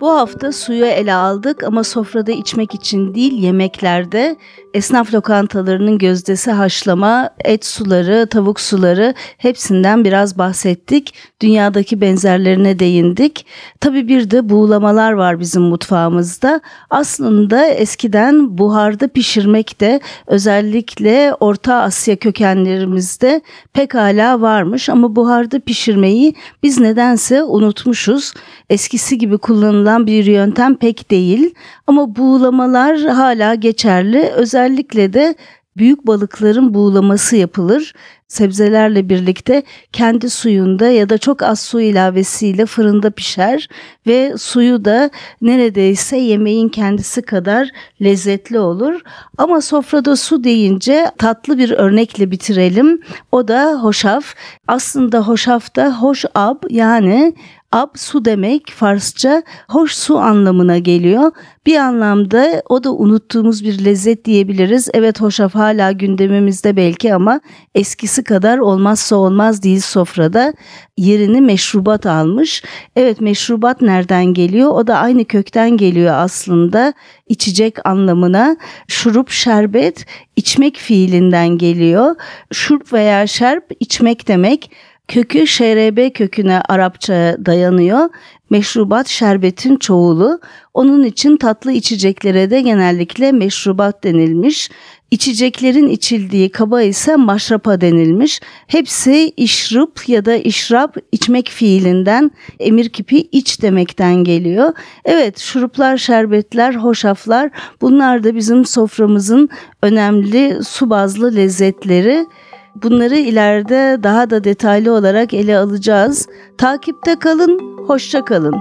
Bu hafta suyu ele aldık ama sofrada içmek için değil yemeklerde esnaf lokantalarının gözdesi haşlama, et suları, tavuk suları hepsinden biraz bahsettik. Dünyadaki benzerlerine değindik. Tabii bir de buğulamalar var bizim mutfağımızda. Aslında eskiden buharda pişirmek de özellikle Orta Asya kökenlerimizde pekala varmış ama buharda pişirmeyi biz nedense unutmuşuz. Eskisi gibi kullanılan bir yöntem pek değil ama buğulamalar hala geçerli. Özellikle de büyük balıkların buğulaması yapılır. Sebzelerle birlikte kendi suyunda ya da çok az su ilavesiyle fırında pişer ve suyu da neredeyse yemeğin kendisi kadar lezzetli olur. Ama sofrada su deyince tatlı bir örnekle bitirelim. O da hoşaf. Aslında hoşaf da hoş ab yani Ab su demek Farsça hoş su anlamına geliyor. Bir anlamda o da unuttuğumuz bir lezzet diyebiliriz. Evet hoşaf hala gündemimizde belki ama eskisi kadar olmazsa olmaz değil sofrada. Yerini meşrubat almış. Evet meşrubat nereden geliyor? O da aynı kökten geliyor aslında. İçecek anlamına. Şurup, şerbet içmek fiilinden geliyor. Şurup veya şerp içmek demek. Kökü şRB köküne Arapça dayanıyor. Meşrubat şerbetin çoğulu. Onun için tatlı içeceklere de genellikle meşrubat denilmiş. İçeceklerin içildiği kaba ise maşrapa denilmiş. Hepsi işrup ya da işrap içmek fiilinden emir kipi iç demekten geliyor. Evet şuruplar, şerbetler, hoşaflar bunlar da bizim soframızın önemli su bazlı lezzetleri. Bunları ileride daha da detaylı olarak ele alacağız. Takipte kalın, hoşça kalın.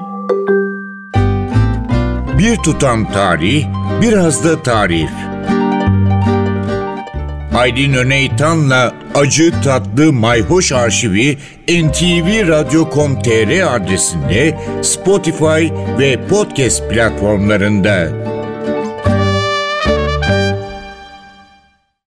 Bir tutam tarih, biraz da tarif. Aydın Öneytan'la Acı Tatlı Mayhoş Arşivi ntvradio.com.tr adresinde Spotify ve podcast platformlarında.